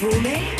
Gourmet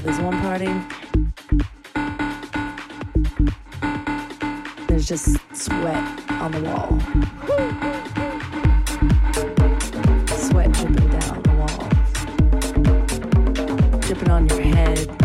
there's one party. There's just sweat on the wall. Sweat dripping down the wall. Dripping on your head,